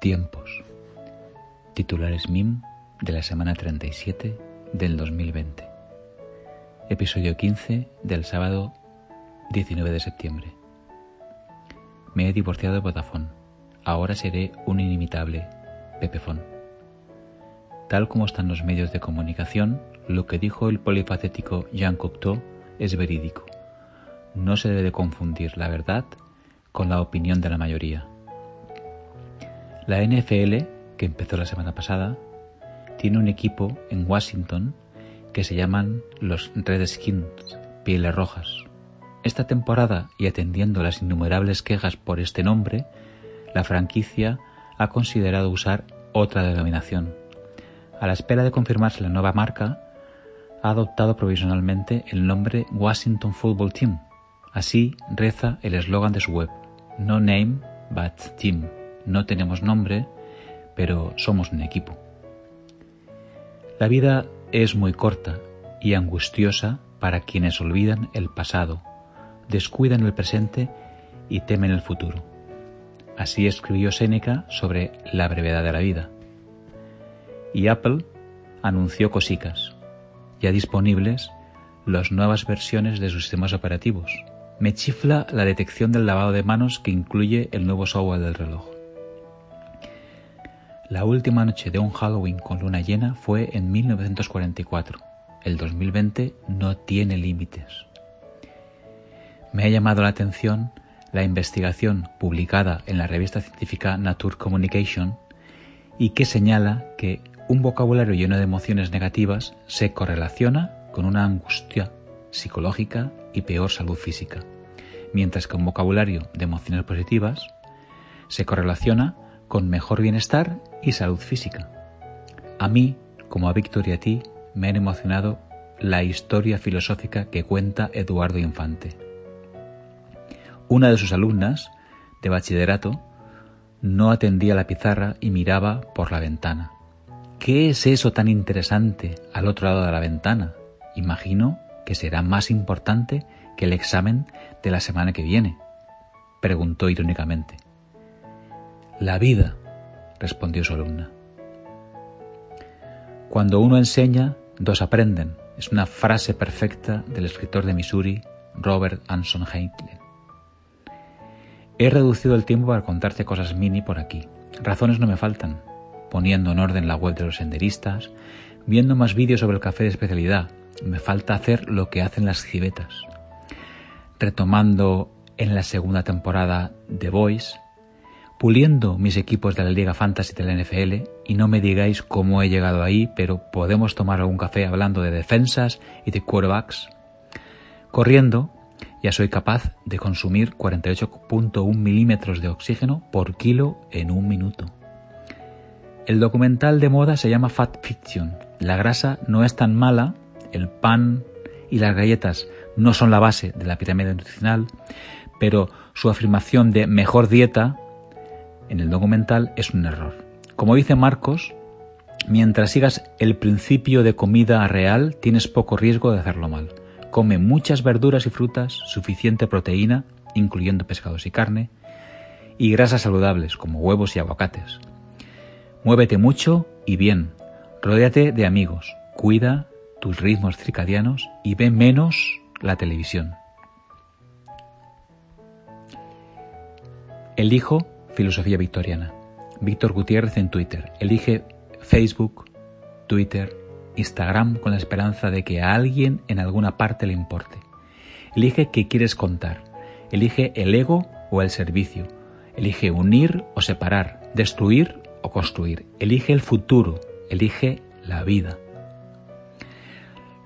Tiempos. Titulares MIM de la semana 37 del 2020. Episodio 15 del sábado 19 de septiembre. Me he divorciado de Vodafone. Ahora seré un inimitable Pepefon. Tal como están los medios de comunicación, lo que dijo el polifacético Jean Cocteau es verídico. No se debe confundir la verdad con la opinión de la mayoría. La NFL, que empezó la semana pasada, tiene un equipo en Washington que se llaman los Redskins, Pieles Rojas. Esta temporada, y atendiendo las innumerables quejas por este nombre, la franquicia ha considerado usar otra denominación. A la espera de confirmarse la nueva marca, ha adoptado provisionalmente el nombre Washington Football Team. Así reza el eslogan de su web, No Name but Team no tenemos nombre, pero somos un equipo. La vida es muy corta y angustiosa para quienes olvidan el pasado, descuidan el presente y temen el futuro. Así escribió Séneca sobre la brevedad de la vida. Y Apple anunció cosicas, ya disponibles las nuevas versiones de sus sistemas operativos. Me chifla la detección del lavado de manos que incluye el nuevo software del reloj. La última noche de un Halloween con luna llena fue en 1944. El 2020 no tiene límites. Me ha llamado la atención la investigación publicada en la revista científica Nature Communication y que señala que un vocabulario lleno de emociones negativas se correlaciona con una angustia psicológica y peor salud física, mientras que un vocabulario de emociones positivas se correlaciona con mejor bienestar y salud física. A mí, como a Víctor y a ti, me han emocionado la historia filosófica que cuenta Eduardo Infante. Una de sus alumnas, de bachillerato, no atendía la pizarra y miraba por la ventana. ¿Qué es eso tan interesante al otro lado de la ventana? Imagino que será más importante que el examen de la semana que viene, preguntó irónicamente. La vida, respondió su alumna. Cuando uno enseña, dos aprenden. Es una frase perfecta del escritor de Missouri, Robert Anson Haitley. He reducido el tiempo para contarte cosas mini por aquí. Razones no me faltan. Poniendo en orden la web de los senderistas, viendo más vídeos sobre el café de especialidad. Me falta hacer lo que hacen las civetas. Retomando en la segunda temporada The Voice, puliendo mis equipos de la Liga Fantasy de la NFL y no me digáis cómo he llegado ahí, pero podemos tomar algún café hablando de defensas y de quarterbacks. Corriendo, ya soy capaz de consumir 48.1 milímetros de oxígeno por kilo en un minuto. El documental de moda se llama Fat Fiction. La grasa no es tan mala, el pan y las galletas no son la base de la pirámide nutricional, pero su afirmación de mejor dieta en el documental es un error. Como dice Marcos, mientras sigas el principio de comida real, tienes poco riesgo de hacerlo mal. Come muchas verduras y frutas, suficiente proteína, incluyendo pescados y carne, y grasas saludables como huevos y aguacates. Muévete mucho y bien. Rodéate de amigos. Cuida tus ritmos circadianos y ve menos la televisión. Elijo Filosofía Victoriana. Víctor Gutiérrez en Twitter. Elige Facebook, Twitter, Instagram con la esperanza de que a alguien en alguna parte le importe. Elige qué quieres contar. Elige el ego o el servicio. Elige unir o separar, destruir o construir. Elige el futuro. Elige la vida.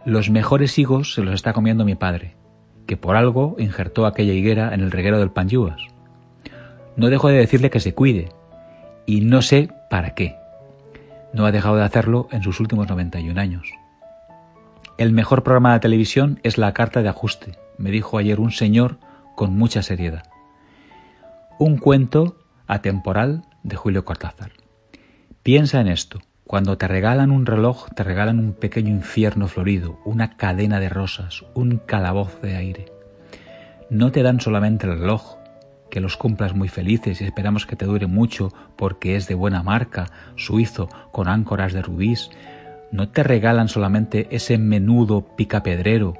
Los mejores higos se los está comiendo mi padre, que por algo injertó aquella higuera en el reguero del Panyúas. No dejo de decirle que se cuide y no sé para qué. No ha dejado de hacerlo en sus últimos 91 años. El mejor programa de televisión es la carta de ajuste, me dijo ayer un señor con mucha seriedad. Un cuento atemporal de Julio Cortázar. Piensa en esto. Cuando te regalan un reloj, te regalan un pequeño infierno florido, una cadena de rosas, un calabozo de aire. No te dan solamente el reloj, que los cumplas muy felices y esperamos que te dure mucho porque es de buena marca, suizo, con áncoras de rubíes, no te regalan solamente ese menudo picapedrero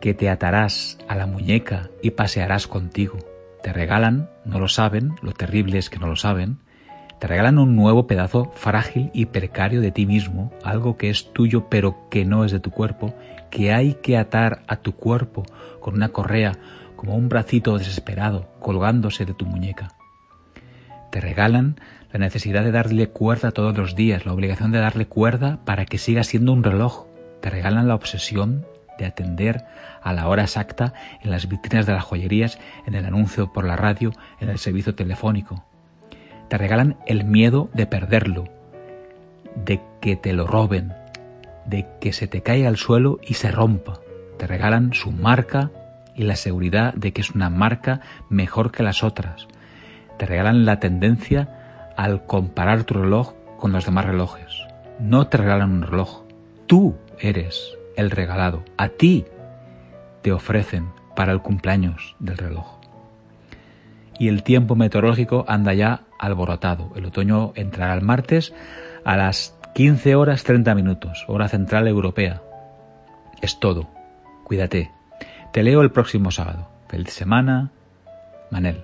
que te atarás a la muñeca y pasearás contigo. Te regalan, no lo saben, lo terrible es que no lo saben, te regalan un nuevo pedazo frágil y precario de ti mismo, algo que es tuyo pero que no es de tu cuerpo, que hay que atar a tu cuerpo con una correa como un bracito desesperado colgándose de tu muñeca. Te regalan la necesidad de darle cuerda todos los días, la obligación de darle cuerda para que siga siendo un reloj. Te regalan la obsesión de atender a la hora exacta en las vitrinas de las joyerías, en el anuncio por la radio, en el servicio telefónico. Te regalan el miedo de perderlo, de que te lo roben, de que se te caiga al suelo y se rompa. Te regalan su marca y la seguridad de que es una marca mejor que las otras. Te regalan la tendencia al comparar tu reloj con los demás relojes. No te regalan un reloj. Tú eres el regalado. A ti te ofrecen para el cumpleaños del reloj. Y el tiempo meteorológico anda ya alborotado. El otoño entrará el martes a las 15 horas 30 minutos, hora central europea. Es todo. Cuídate. Te leo el próximo sábado. Feliz semana. Manel.